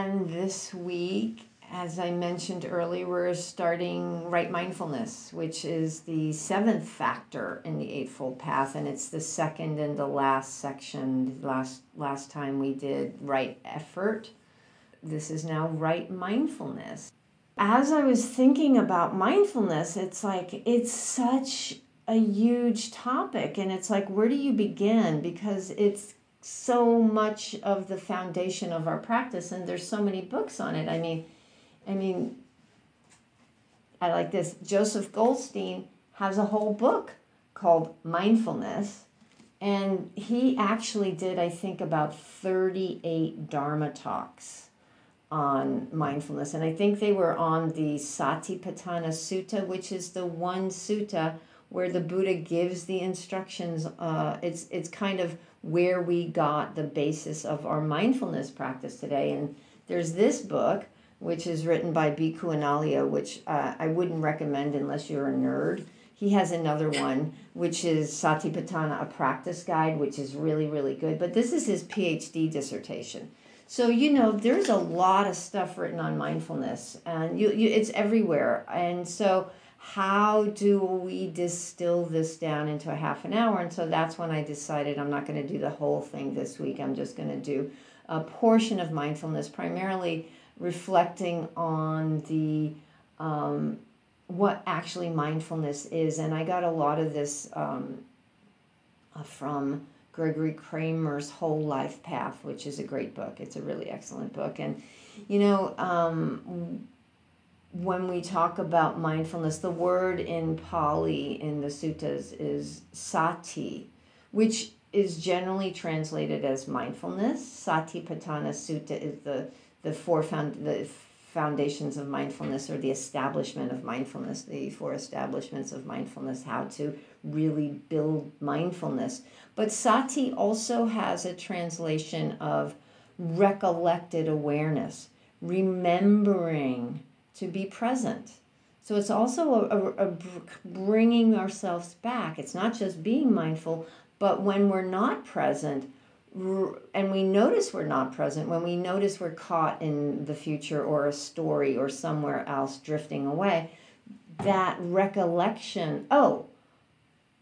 And this week, as I mentioned earlier, we're starting right mindfulness, which is the seventh factor in the Eightfold Path, and it's the second and the last section. Last last time we did right effort. This is now right mindfulness. As I was thinking about mindfulness, it's like it's such a huge topic, and it's like where do you begin? Because it's so much of the foundation of our practice, and there's so many books on it. I mean I mean, I like this. Joseph Goldstein has a whole book called Mindfulness. And he actually did, I think, about 38 Dharma talks on mindfulness. And I think they were on the Satipatthana Sutta, which is the one sutta where the Buddha gives the instructions. Uh, it's, it's kind of where we got the basis of our mindfulness practice today. And there's this book which is written by Bhikkhu Analayo, which uh, I wouldn't recommend unless you're a nerd. He has another one, which is Satipatthana, a practice guide, which is really, really good. But this is his PhD dissertation. So, you know, there's a lot of stuff written on mindfulness, and you, you, it's everywhere. And so, how do we distill this down into a half an hour? And so that's when I decided I'm not going to do the whole thing this week. I'm just going to do a portion of mindfulness, primarily reflecting on the um, what actually mindfulness is. And I got a lot of this um, uh, from Gregory Kramer's Whole Life Path, which is a great book. It's a really excellent book. And, you know, um, when we talk about mindfulness, the word in Pali in the suttas is sati, which is generally translated as mindfulness. Satipatthana Sutta is the the four found the foundations of mindfulness or the establishment of mindfulness, the four establishments of mindfulness, how to really build mindfulness. But sati also has a translation of recollected awareness, remembering to be present. So it's also a, a, a bringing ourselves back. It's not just being mindful, but when we're not present, and we notice we're not present when we notice we're caught in the future or a story or somewhere else drifting away that recollection oh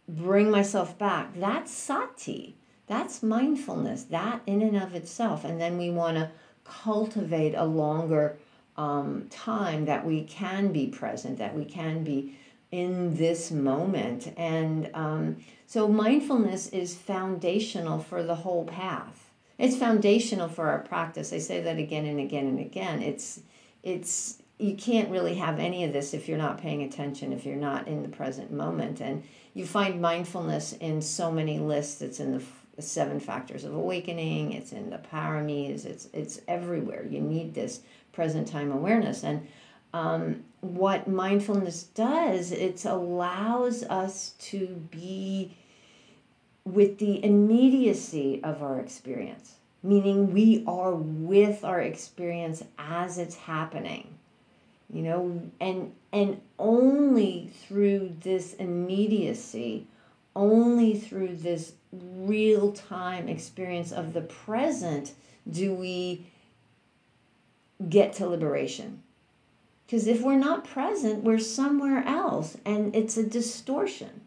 bring myself back that's sati that's mindfulness that in and of itself and then we want to cultivate a longer um, time that we can be present that we can be in this moment. And um, so mindfulness is foundational for the whole path. It's foundational for our practice. I say that again and again and again. It's it's you can't really have any of this if you're not paying attention, if you're not in the present moment. And you find mindfulness in so many lists. It's in the seven factors of awakening. It's in the paramis. It's it's everywhere. You need this present time awareness and um, what mindfulness does, it allows us to be with the immediacy of our experience, meaning we are with our experience as it's happening. You know, and and only through this immediacy, only through this real time experience of the present do we get to liberation because if we're not present, we're somewhere else and it's a distortion.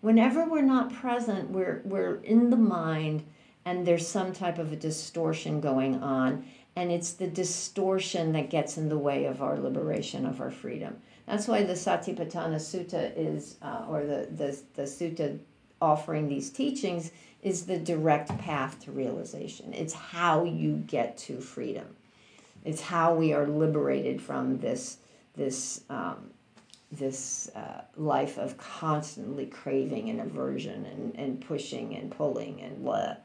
Whenever we're not present, we're, we're in the mind and there's some type of a distortion going on. And it's the distortion that gets in the way of our liberation, of our freedom. That's why the Satipatthana Sutta is, uh, or the, the, the sutta offering these teachings, is the direct path to realization. It's how you get to freedom. It's how we are liberated from this this um, this uh, life of constantly craving and aversion and, and pushing and pulling and blah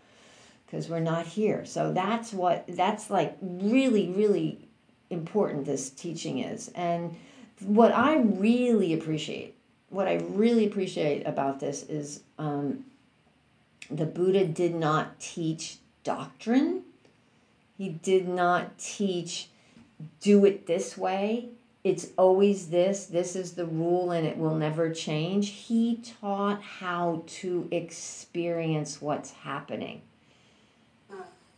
because we're not here so that's what that's like really really important this teaching is and what i really appreciate what i really appreciate about this is um, the buddha did not teach doctrine he did not teach, do it this way. It's always this. This is the rule and it will never change. He taught how to experience what's happening.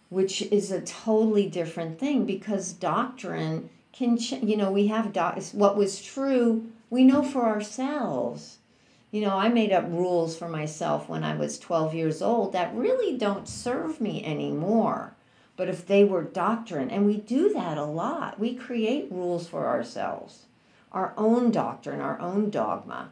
which is a totally different thing because doctrine can, you know, we have doc- what was true, we know for ourselves. You know, I made up rules for myself when I was 12 years old that really don't serve me anymore. But if they were doctrine, and we do that a lot, we create rules for ourselves, our own doctrine, our own dogma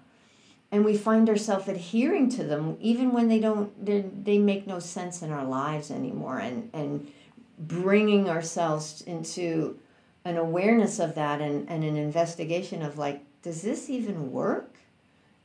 and we find ourselves adhering to them even when they don't they make no sense in our lives anymore and and bringing ourselves into an awareness of that and, and an investigation of like does this even work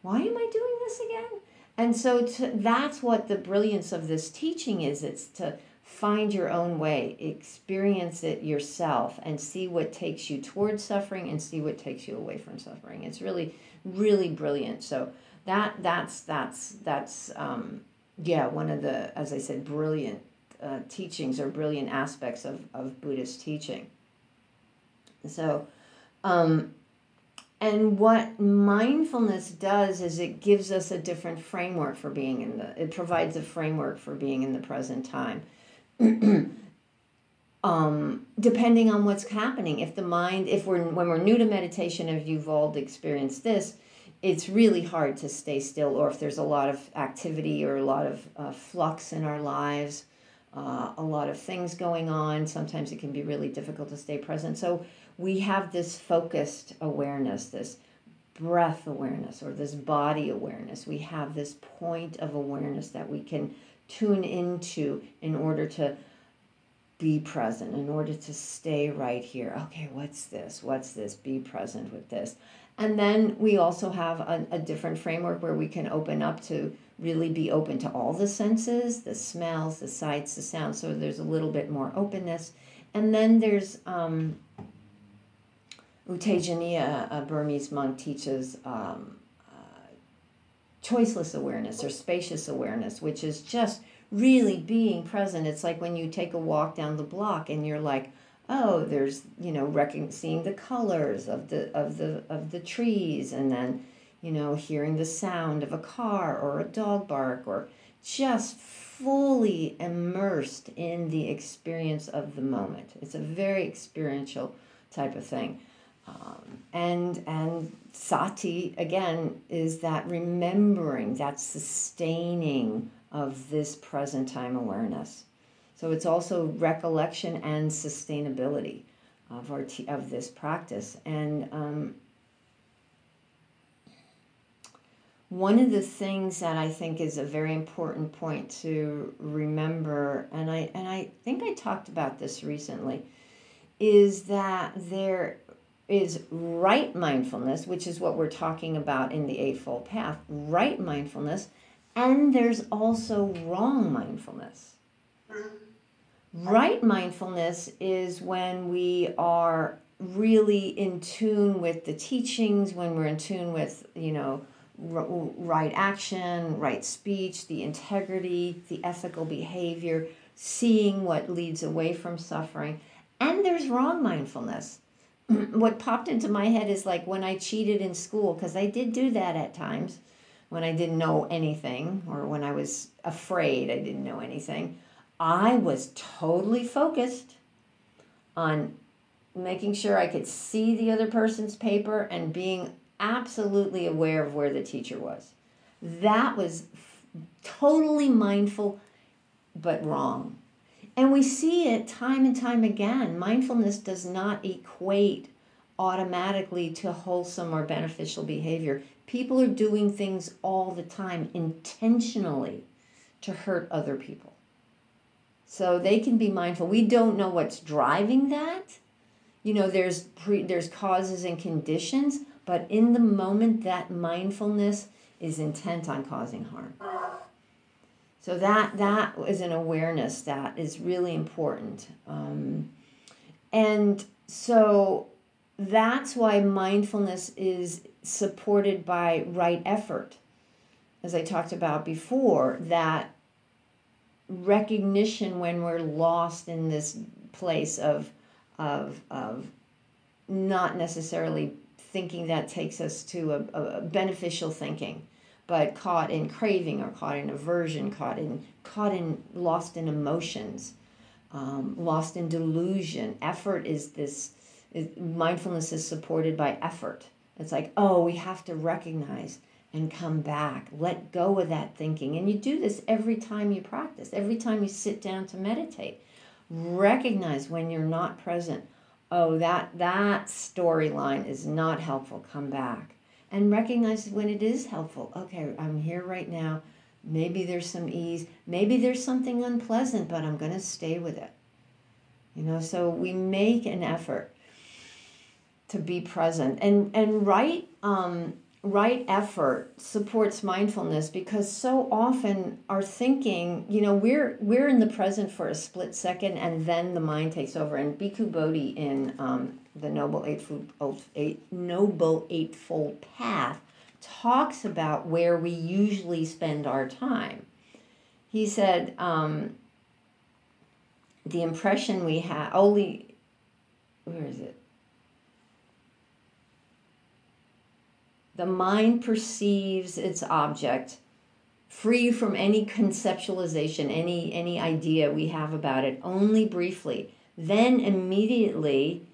why am i doing this again and so to, that's what the brilliance of this teaching is it's to find your own way experience it yourself and see what takes you towards suffering and see what takes you away from suffering it's really really brilliant. So that that's that's that's um, yeah one of the as I said brilliant uh, teachings or brilliant aspects of of Buddhist teaching. So. Um, and what mindfulness does is it gives us a different framework for being in the, it provides a framework for being in the present time. um, depending on what's happening. If the mind, if we're when we're new to meditation, if you've all experienced this, it's really hard to stay still. Or if there's a lot of activity or a lot of uh, flux in our lives, uh, a lot of things going on, sometimes it can be really difficult to stay present. So we have this focused awareness, this breath awareness, or this body awareness. We have this point of awareness that we can tune into in order to be present in order to stay right here. Okay, what's this? What's this? Be present with this. And then we also have a, a, different framework where we can open up to really be open to all the senses the smells, the sights, the sounds. So there's a little bit more openness. And then there's um, U Tejaniya, a Burmese monk, teaches um, uh, choiceless awareness or spacious awareness, which is just really being present. It's like when you take a walk down the block and you're like, oh, there's you know, seeing the colors of the of the of the trees, and then you know, hearing the sound of a car or a dog bark, or just fully immersed in the experience of the moment. It's a very experiential type of thing. Um, and and sati again is that remembering, that sustaining of this present time awareness. So it's also recollection and sustainability of our t- of this practice. And um, one of the things that I think is a very important point to remember, and I and I think I talked about this recently, is that there is right mindfulness, which is what we're talking about in the Eightfold Path. Right mindfulness and there's also wrong mindfulness. Right mindfulness is when we are really in tune with the teachings, when we're in tune with, you know, right action, right speech, the integrity, the ethical behavior, seeing what leads away from suffering. And there's wrong mindfulness. what popped into my head is like when I cheated in school, because I did do that at times when I didn't know anything or when I was afraid I didn't know anything, I was totally focused on making sure I could see the other person's paper and being absolutely aware of where the teacher was. That was totally mindful but wrong. And we see it time and time again. Mindfulness does not equate automatically to wholesome or beneficial behavior. People are doing things all the time intentionally to hurt other people. So they can be mindful. We don't know what's driving that. You know, there's pre, there's causes and conditions, but in the moment that mindfulness is intent on causing harm. So that that is an awareness that is really important. Um, and so that's why mindfulness is supported by right effort. As I talked about before, that recognition when we're lost in this place of, of, of not necessarily thinking that takes us to a, a beneficial thinking but caught in craving or caught in aversion caught in caught in lost in emotions um, lost in delusion. Effort is this, is, mindfulness is supported by effort. It's like, oh, we have to recognize and come back. Let go of that thinking. And you do this every time you practice, every time you sit down to meditate. Recognize when you're not present. Oh, that that storyline is not helpful. Come back. And recognize when it is helpful. Okay, I'm here right now. Maybe there's some ease. Maybe there's something unpleasant, but I'm going to stay with it. You know, so we make an effort to be present and and right um, right effort supports mindfulness because so often our thinking you know we're we're in the present for a split second and then the mind takes over and bhikkhu bodhi in um, the noble eightfold eight, noble eightfold path talks about where we usually spend our time. He said um, the impression we have only where is it? The mind perceives its object free from any conceptualization any any idea we have about it only briefly. Then immediately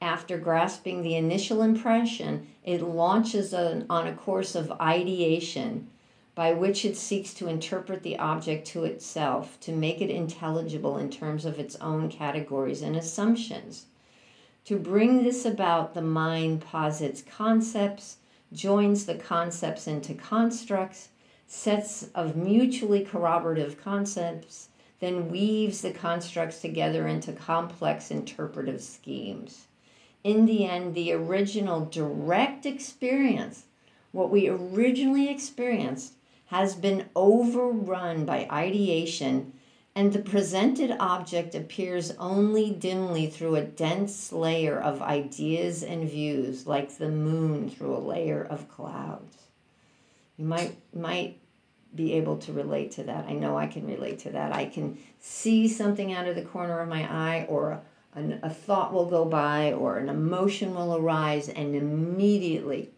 after grasping the initial impression it launches on, on a course of ideation by which it seeks to interpret the object to itself to make it intelligible in terms of its own categories and assumptions to bring this about the mind posits concepts joins the concepts into constructs, sets of mutually corroborative concepts, then weaves the constructs together into complex interpretive schemes. In the end, the original direct experience, what we originally experienced, has been overrun by ideation and the presented object appears only dimly through a dense layer of ideas and views, like the moon through a layer of clouds. You might might be able to relate to that. I know I can relate to that. I can see something out of the corner of my eye, or a, a thought will go by, or an emotion will arise, and immediately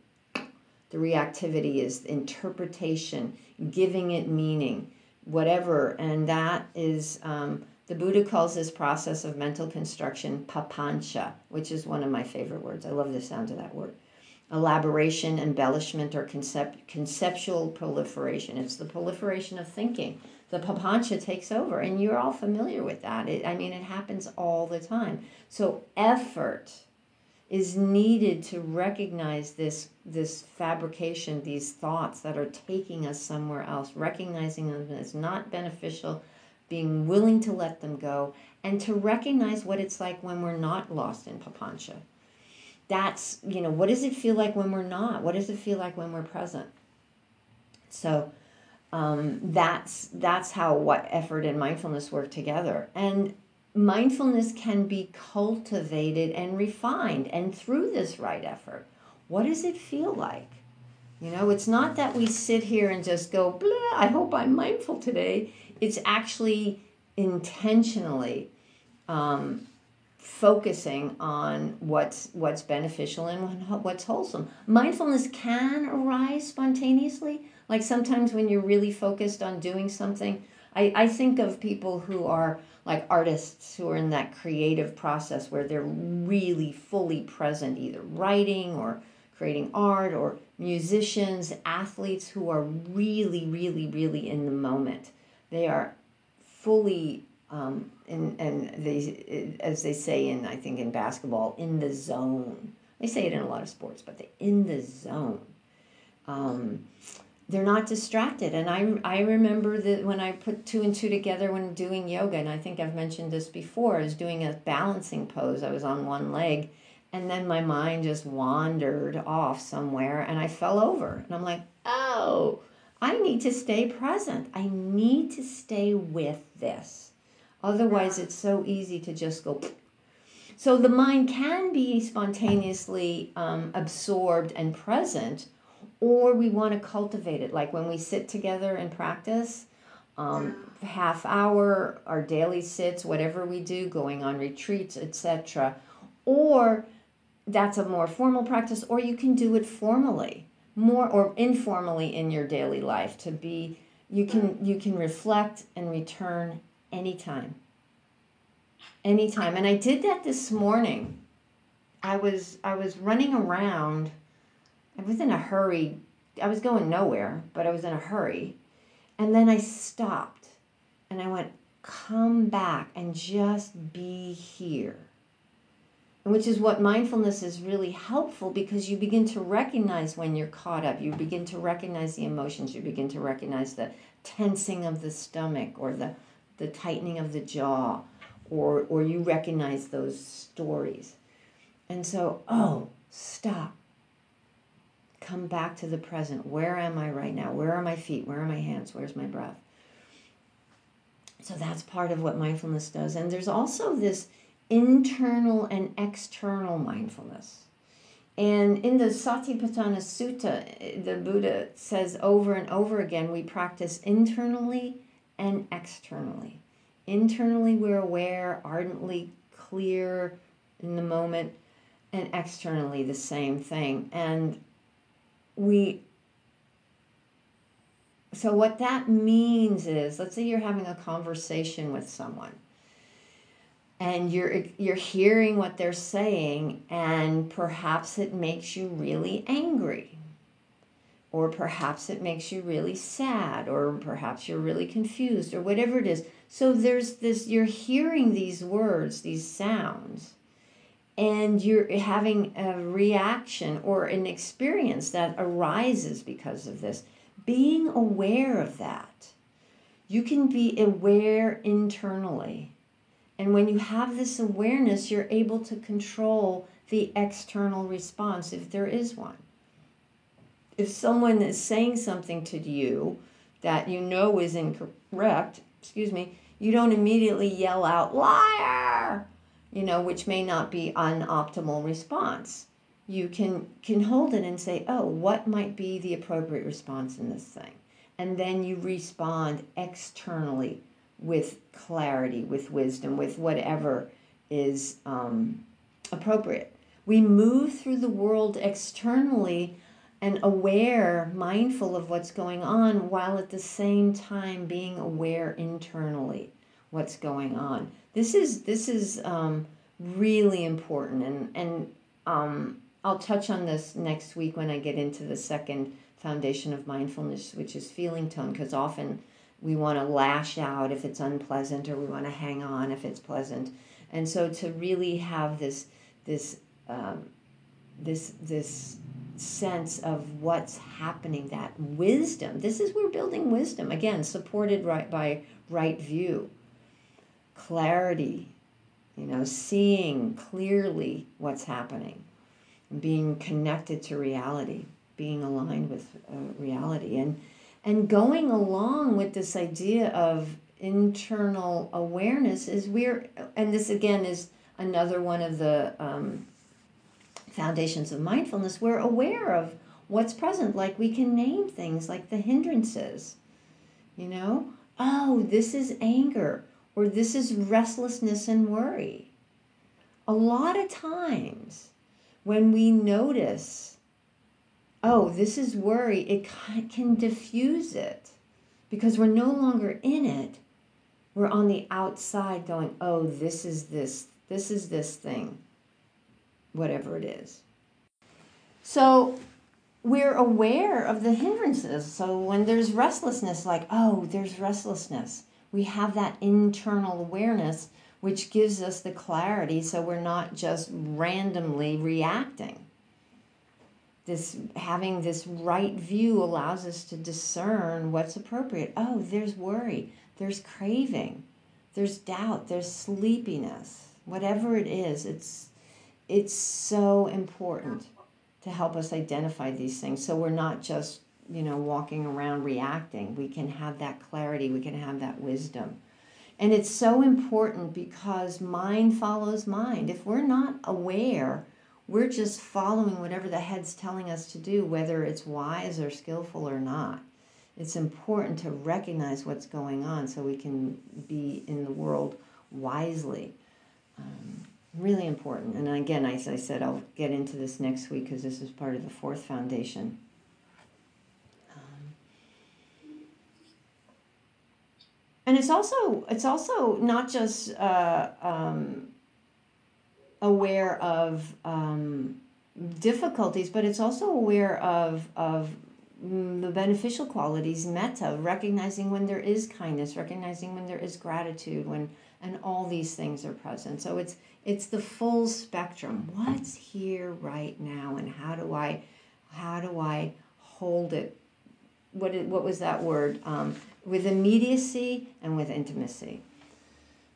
the reactivity is interpretation, giving it meaning whatever. And that is, um, the Buddha calls this process of mental construction papancha, which is one of my favorite words. I love the sound of that word. Elaboration, embellishment, or concept, conceptual proliferation. It's the proliferation of thinking. The papancha takes over, and you're all familiar with that. It, I mean, it happens all the time. So, effort is needed to recognize this this fabrication these thoughts that are taking us somewhere else recognizing them as not beneficial being willing to let them go and to recognize what it's like when we're not lost in papancha that's you know what does it feel like when we're not what does it feel like when we're present so um, that's that's how what effort and mindfulness work together and mindfulness can be cultivated and refined. And through this right effort, what does it feel like? You know, it's not that we sit here and just go, blah, I hope I'm mindful today. It's actually intentionally um, focusing on what's what's beneficial and what's wholesome. Mindfulness can arise spontaneously. Like sometimes when you're really focused on doing something, I, I think of people who are like artists who are in that creative process where they're really fully present, either writing or creating art, or musicians, athletes who are really, really, really in the moment. They are fully, um, in, and they, as they say in, I think, in basketball, in the zone. They say it in a lot of sports, but they're in the zone. Um, they're not distracted. And I, I remember that when I put two and two together when doing yoga, and I think I've mentioned this before, I was doing a balancing pose. I was on one leg, and then my mind just wandered off somewhere, and I fell over. And I'm like, oh, I need to stay present. I need to stay with this. Otherwise, it's so easy to just go. So the mind can be spontaneously um, absorbed and present or we want to cultivate it. Like when we sit together and practice, um, half hour, our daily sits, whatever we do, going on retreats, etc. Or that's a more formal practice, or you can do it formally, more or informally in your daily life. To be, you can you can reflect and return anytime. anytime. And I did that this morning. I was I was running around. I was in a hurry. I was going nowhere, but I was in a hurry. And then I stopped and I went, come back and just be here. And which is what mindfulness is really helpful because you begin to recognize when you're caught up. You begin to recognize the emotions. You begin to recognize the tensing of the stomach or the, the tightening of the jaw, or, or you recognize those stories. And so, oh, stop. Come back to the present. Where am I right now? Where are my feet? Where are my hands? Where's my breath? So that's part of what mindfulness does. And there's also this internal and external mindfulness. And in the Satipatthana Sutta, the Buddha says over and over again we practice internally and externally. Internally, we're aware, ardently clear in the moment, and externally, the same thing. And we so what that means is let's say you're having a conversation with someone and you're you're hearing what they're saying and perhaps it makes you really angry or perhaps it makes you really sad or perhaps you're really confused or whatever it is. So there's this you're hearing these words these sounds and you're having a reaction or an experience that arises because of this being aware of that. You can be aware internally. And when you have this awareness, you're able to control the external response if there is one. If someone is saying something to you that you know is incorrect, excuse me, you don't immediately yell out, liar, you know, which may not be an optimal response. You can, can hold it and say, oh, what might be the appropriate response in this thing? And then you respond externally with clarity, with wisdom, with whatever is um, appropriate. We move through the world externally and aware, mindful of what's going on, while at the same time being aware internally what's going on. This is this is um, really important, and and um, I'll touch on this next week when I get into the second foundation of mindfulness, which is feeling tone, because often we want to lash out if it's unpleasant or we want to hang on if it's pleasant. And so to really have this this um, this this sense of what's happening that wisdom this is we're building wisdom again supported right by right view clarity you know seeing clearly what's happening being connected to reality being aligned with uh, reality and and going along with this idea of internal awareness is we're, and this again is another one of the um, foundations of mindfulness, we're aware of what's present. Like we can name things like the hindrances, you know? Oh, this is anger, or this is restlessness and worry. A lot of times when we notice oh, this is worry, it can diffuse it because we're no longer in it. We're on the outside going, oh, this is this, this is this thing, whatever it is. So we're aware of the hindrances. So when there's restlessness, like, oh, there's restlessness, we have that internal awareness, which gives us the clarity so we're not just randomly reacting this having this right view allows us to discern what's appropriate. Oh, there's worry, there's craving, there's doubt, there's sleepiness. Whatever it is, it's it's so important to help us identify these things so we're not just, you know, walking around reacting. We can have that clarity, we can have that wisdom. And it's so important because mind follows mind. If we're not aware we're just following whatever the head's telling us to do, whether it's wise or skillful or not. It's important to recognize what's going on so we can be in the world wisely. Um, really important. And again, as I said, I'll get into this next week because this is part of the fourth foundation. And it's also it's also not just uh, um, aware of um, difficulties, but it's also aware of of the beneficial qualities metta recognizing when there is kindness recognizing when there is gratitude when and all these things are present. So it's it's the full spectrum. What's here right now and how do i how do i hold it? What what was that word? Um, with immediacy and with intimacy.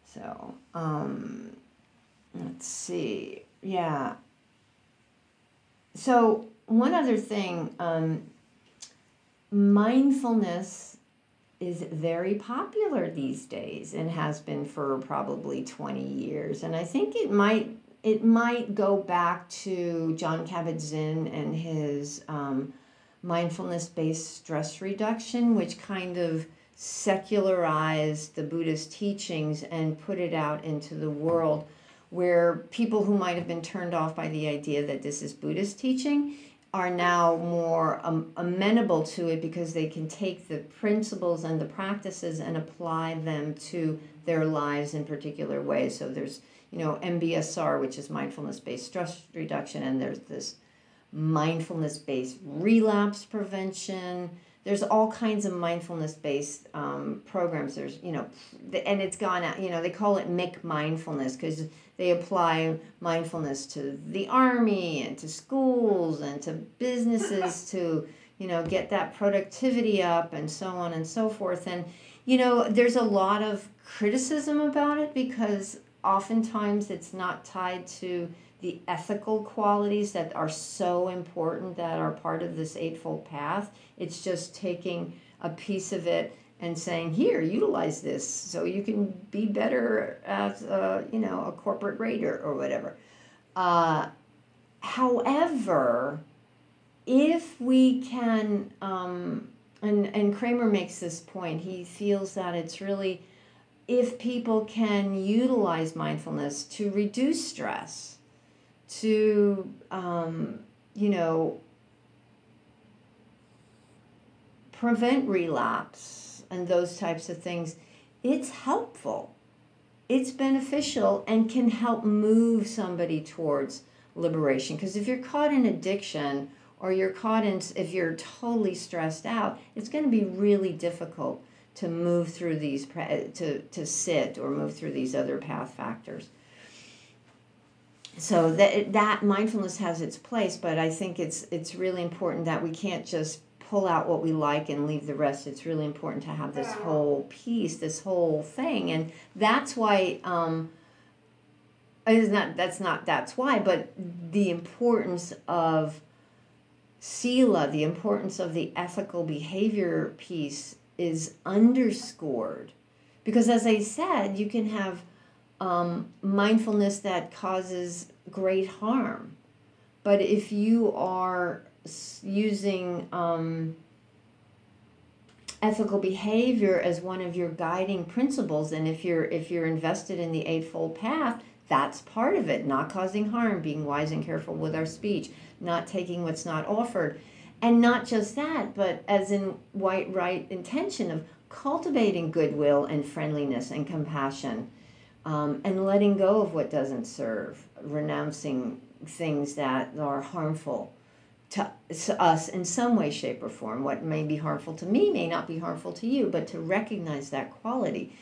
So um, let's see yeah. So one other thing um, mindfulness is very popular these days and has been for probably 20 years. And i think it might it might go back to jon kabat-zinn and his um, mindfulness-based stress reduction which kind of secularized the buddhist teachings and put it out into the world where people who might have been turned off by the idea that this is buddhist teaching are now more um, amenable to it because they can take the principles and the practices and apply them to their lives in particular ways. So there's, you know, MBSR, which is mindfulness based stress reduction, and there's this mindfulness based relapse prevention. There's all kinds of mindfulness based um, programs. There's, you know, and it's gone out, you know, they call it McMindfulness because they apply mindfulness to the army and to schools and to businesses to, you know, get that productivity up and so on and so forth. And, you know, there's a lot of criticism about it because oftentimes it's not tied to the ethical qualities that are so important that are part of this Eightfold Path. It's just taking a piece of it and saying, here, utilize this so you can be better as a, you know, a corporate raider or whatever. Uh, however, if we can, um, and, and Kramer makes this point, he feels that it's really, if people can utilize mindfulness to reduce stress, to, um, you know, prevent relapse, and those types of things, it's helpful. It's beneficial and can help move somebody towards liberation. Because if you're caught in addiction or you're caught in, if you're totally stressed out, it's going to be really difficult to move through these, to, to sit or move through these other path factors. So that that mindfulness has its place, but I think it's it's really important that we can't just pull out what we like and leave the rest. It's really important to have this whole piece, this whole thing, and that's why. Um, it's not that's not that's why, but the importance of sila, the importance of the ethical behavior piece is underscored, because as I said, you can have um, mindfulness that causes great harm, but if you are using um, ethical behavior as one of your guiding principles and if you're if you're invested in the eightfold path that's part of it. Not causing harm being wise and careful with our speech not taking what's not offered. And not just that but as in white right intention of cultivating goodwill and friendliness and compassion um, and letting go of what doesn't serve renouncing things that are harmful to, us in some way, shape, or form. What may be harmful to me may not be harmful to you, but to recognize that quality.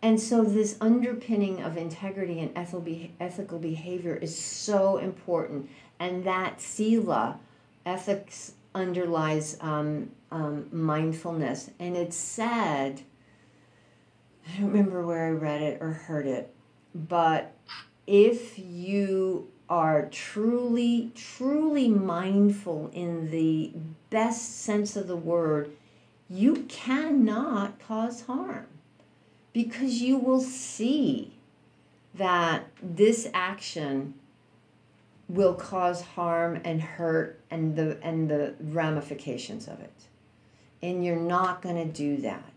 And so, this underpinning of integrity and ethical ethical behavior is so important. And that sila, ethics, underlies um, um, mindfulness. And it's said, I don't remember where I read it or heard it, but if you are truly, truly mindful in the best sense of the word, you cannot cause harm because you will see that this action will cause harm and hurt and the and the ramifications of it. And you're not going to do that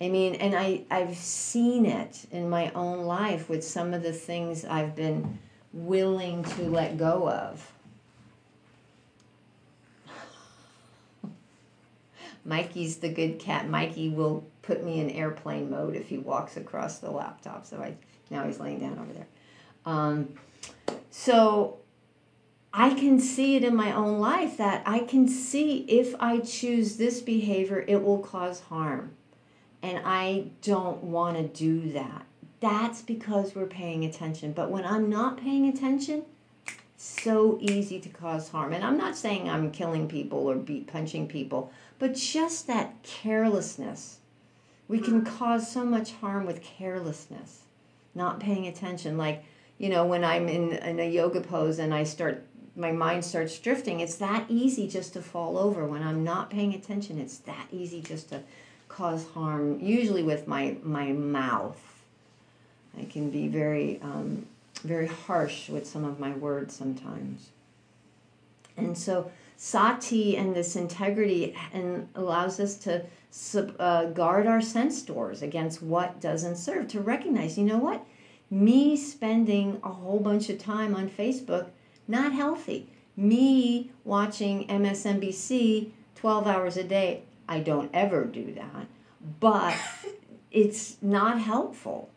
i mean and i i've seen it in my own life with some of the things i've been willing to let go of. Mikey's the good cat. Mikey will put me in airplane mode if he walks across the laptop. So I now he's laying down over there. Um, so I can see it in my own life that I can see if I choose this behavior, it will cause harm. And I don't want to do that. That's because we're paying attention. But when I'm not paying attention, so easy to cause harm. And I'm not saying I'm killing people or beat punching people, but just that carelessness. We can cause so much harm with carelessness, not paying attention. Like, you know, when I'm in, in a yoga pose and I start, my mind starts drifting, it's that easy just to fall over. When I'm not paying attention, it's that easy just to cause harm, usually with my, my mouth. I can be very um, very harsh with some of my words sometimes. And so sati and this integrity and allows us to uh, guard our sense doors against what doesn't serve, to recognize, you know what? Me spending a whole bunch of time on Facebook, not healthy. Me watching MSNBC 12 hours a day, I don't ever do that, but it's not helpful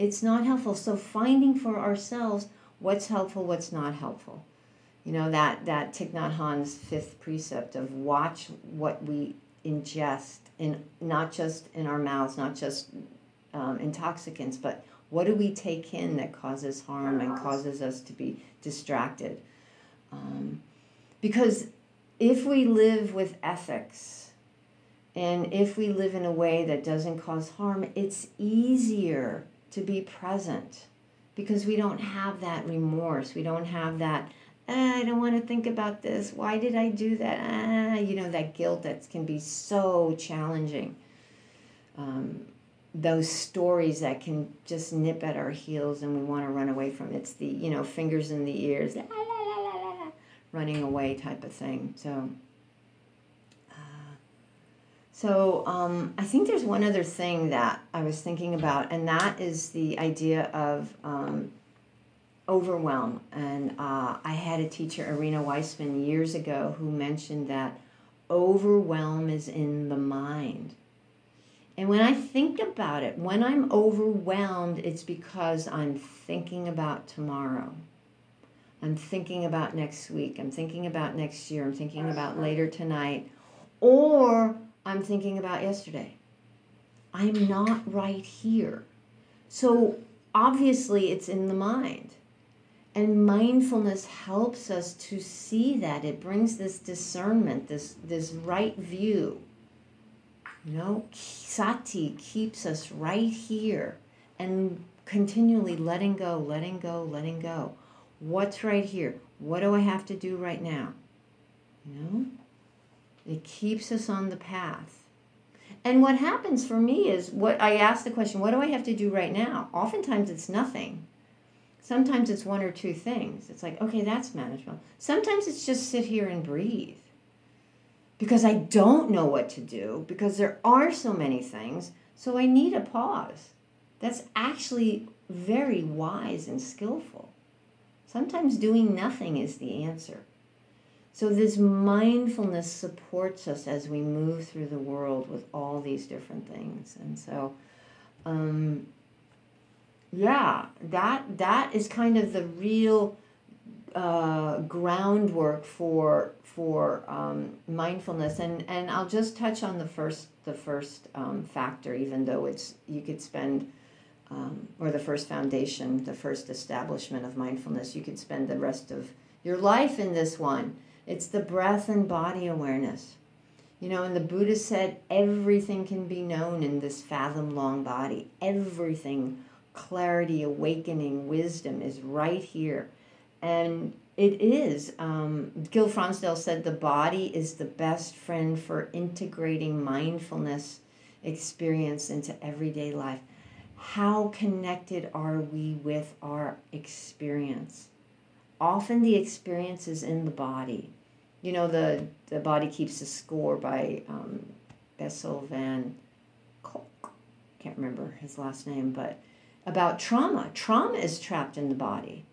it's not helpful. So finding for ourselves what's helpful, what's not helpful. You know, that, that Thich Nhat Hanh's fifth precept of watch what we ingest, in, not just in our mouths, not just um, intoxicants, but what do we take in that causes harm and causes us to be distracted? Um, because if we live with ethics and if we live in a way that doesn't cause harm, it's easier to be present because we don't have that remorse. We don't have that, ah, I don't want to think about this. Why did I do that? Ah, you know, that guilt that can be so challenging. Um, those stories that can just nip at our heels and we want to run away from. It's the, you know, fingers in the ears, la, la, la, running away type of thing. So, so um, I think there's one other thing that I was thinking about, and that is the idea of um, overwhelm. And uh, I had a teacher, Arinna Weisman, years ago, who mentioned that overwhelm is in the mind. And when I think about it, when I'm overwhelmed, it's because I'm thinking about tomorrow. I'm thinking about next week. I'm thinking about next year. I'm thinking about later tonight. Or I'm thinking about yesterday. I'm not right here. So obviously, it's in the mind. And mindfulness helps us to see that. It brings this discernment, this, this right view. You know, sati keeps us right here and continually letting go, letting go, letting go. What's right here? What do I have to do right now? You know? It keeps us on the path. And what happens for me is what I ask the question, what do I have to do right now? Oftentimes it's nothing. Sometimes it's one or two things. It's like, okay, that's manageable. Sometimes it's just sit here and breathe. Because I don't know what to do, because there are so many things, so I need a pause. That's actually very wise and skillful. Sometimes doing nothing is the answer. So, this mindfulness supports us as we move through the world with all these different things. And so, um, yeah, that that is kind of the real uh, groundwork for for um, mindfulness. And and I'll just touch on the first the first um, factor, even though it's you could spend. Um, or the first foundation, the first establishment of mindfulness, you could spend the rest of your life in this one. It's the breath and body awareness. You know, and the Buddha said everything can be known in this fathom long body. Everything, clarity, awakening, wisdom is right here. And it is. Um, Gil Fronsdal said the body is the best friend for integrating mindfulness experience into everyday life. How connected are we with our experience? Often the experience is in the body you know the the body keeps a score by um, Bessel van Kolk. Can't remember his last name, but about trauma. Trauma is trapped in the body.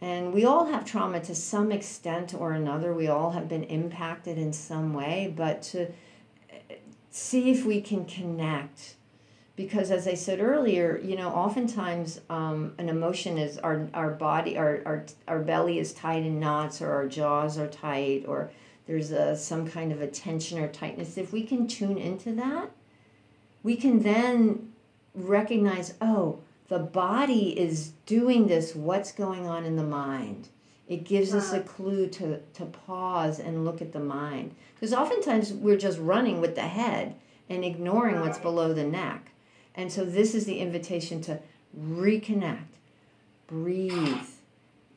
And we all have trauma to some extent or another. We all have been impacted in some way, but to see if we can connect because as i said earlier you know oftentimes um, an emotion is our, our body our, our, our belly is tied in knots or our jaws are tight or there's a, some kind of a tension or tightness. If we can tune into that we can then recognize oh the body is doing this what's going on in the mind? It gives us a clue to, to pause and look at the mind. Because oftentimes we're just running with the head and ignoring what's below the neck and so this is the invitation to reconnect, breathe,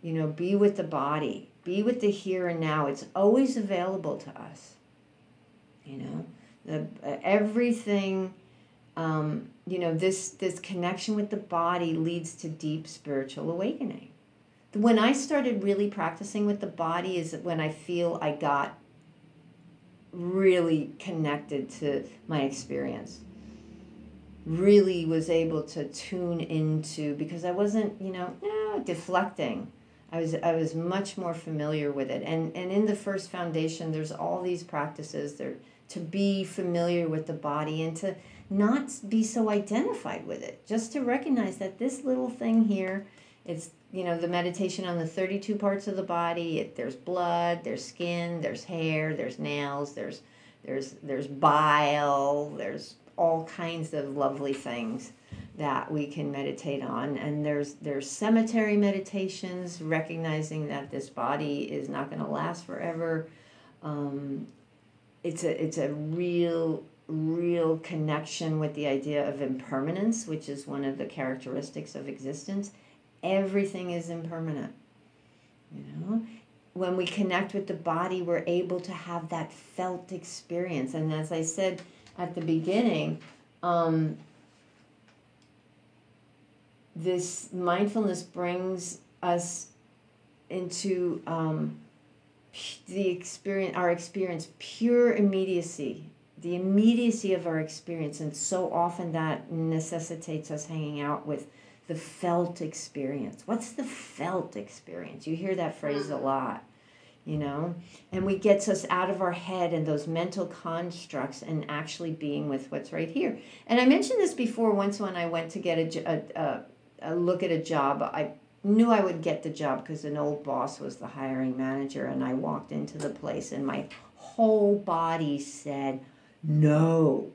you know, be with the body, be with the here and now. It's always available to us. You know, the, uh, everything, um, you know, this, this connection with the body leads to deep spiritual awakening. When I started really practicing with the body is when I feel I got really connected to my experience really was able to tune into because I wasn't, you know, eh, deflecting. I was I was much more familiar with it. And and in the first foundation there's all these practices there to be familiar with the body and to not be so identified with it. Just to recognize that this little thing here it's you know the meditation on the 32 parts of the body. It, there's blood, there's skin, there's hair, there's nails, there's there's there's bile, there's all kinds of lovely things that we can meditate on. And there's there's cemetery meditations recognizing that this body is not going to last forever. Um, it's a it's a real real connection with the idea of impermanence which is one of the characteristics of existence. Everything is impermanent you know? When we connect with the body we're able to have that felt experience. And as i said at the beginning, um, this mindfulness brings us into um, the experience, our experience, pure immediacy, the immediacy of our experience, and so often that necessitates us hanging out with the felt experience. What's the felt experience? You hear that phrase a mm-hmm. lot you know? And we gets us out of our head and those mental constructs and actually being with what's right here. And i mentioned this before once when i went to get a, a, a look at a job i knew i would get the job because an old boss was the hiring manager and i walked into the place and my whole body said no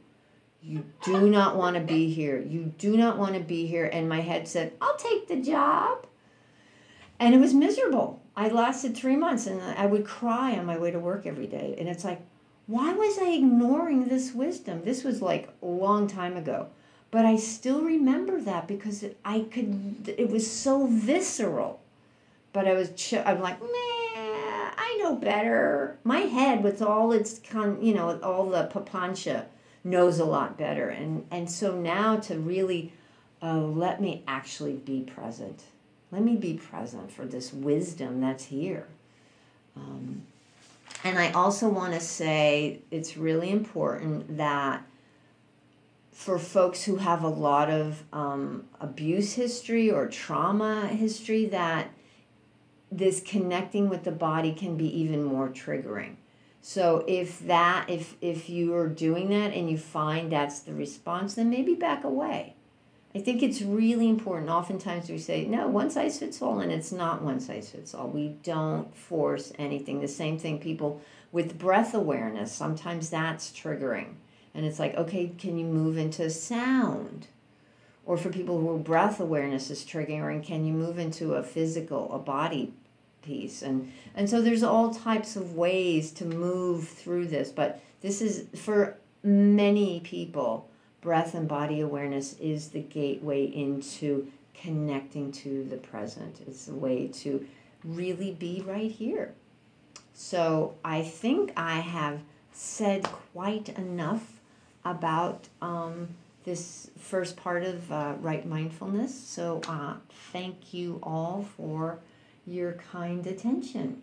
you do not want to be here. You do not want to be here. And my head said i'll take the job. And it was miserable I lasted three months and I would cry on my way to work every day. And it's like, why was I ignoring this wisdom? This was like a long time ago. But I still remember that because it, I could, it was so visceral. But I was, I'm like, man, I know better. My head, with all its, con, you know, all the papancha, knows a lot better. And, and so now to really uh, let me actually be present let me be present for this wisdom that's here. Um, and I also want to say it's really important that for folks who have a lot of um, abuse history or trauma history, that this connecting with the body can be even more triggering. So if that if if you are doing that and you find that's the response, then maybe back away. I think it's really important. Oftentimes we say, no, one size fits all, and it's not one size fits all. We don't force anything. The same thing, people with breath awareness, sometimes that's triggering. And it's like, okay, can you move into sound? Or for people who breath awareness is triggering, can you move into a physical, a body piece? And, and so there's all types of ways to move through this. But this is for many people breath and body awareness is the gateway into connecting to the present. It's a way to really be right here. So I think I have said quite enough about um, this first part of uh, right mindfulness. So uh, thank you all for your kind attention.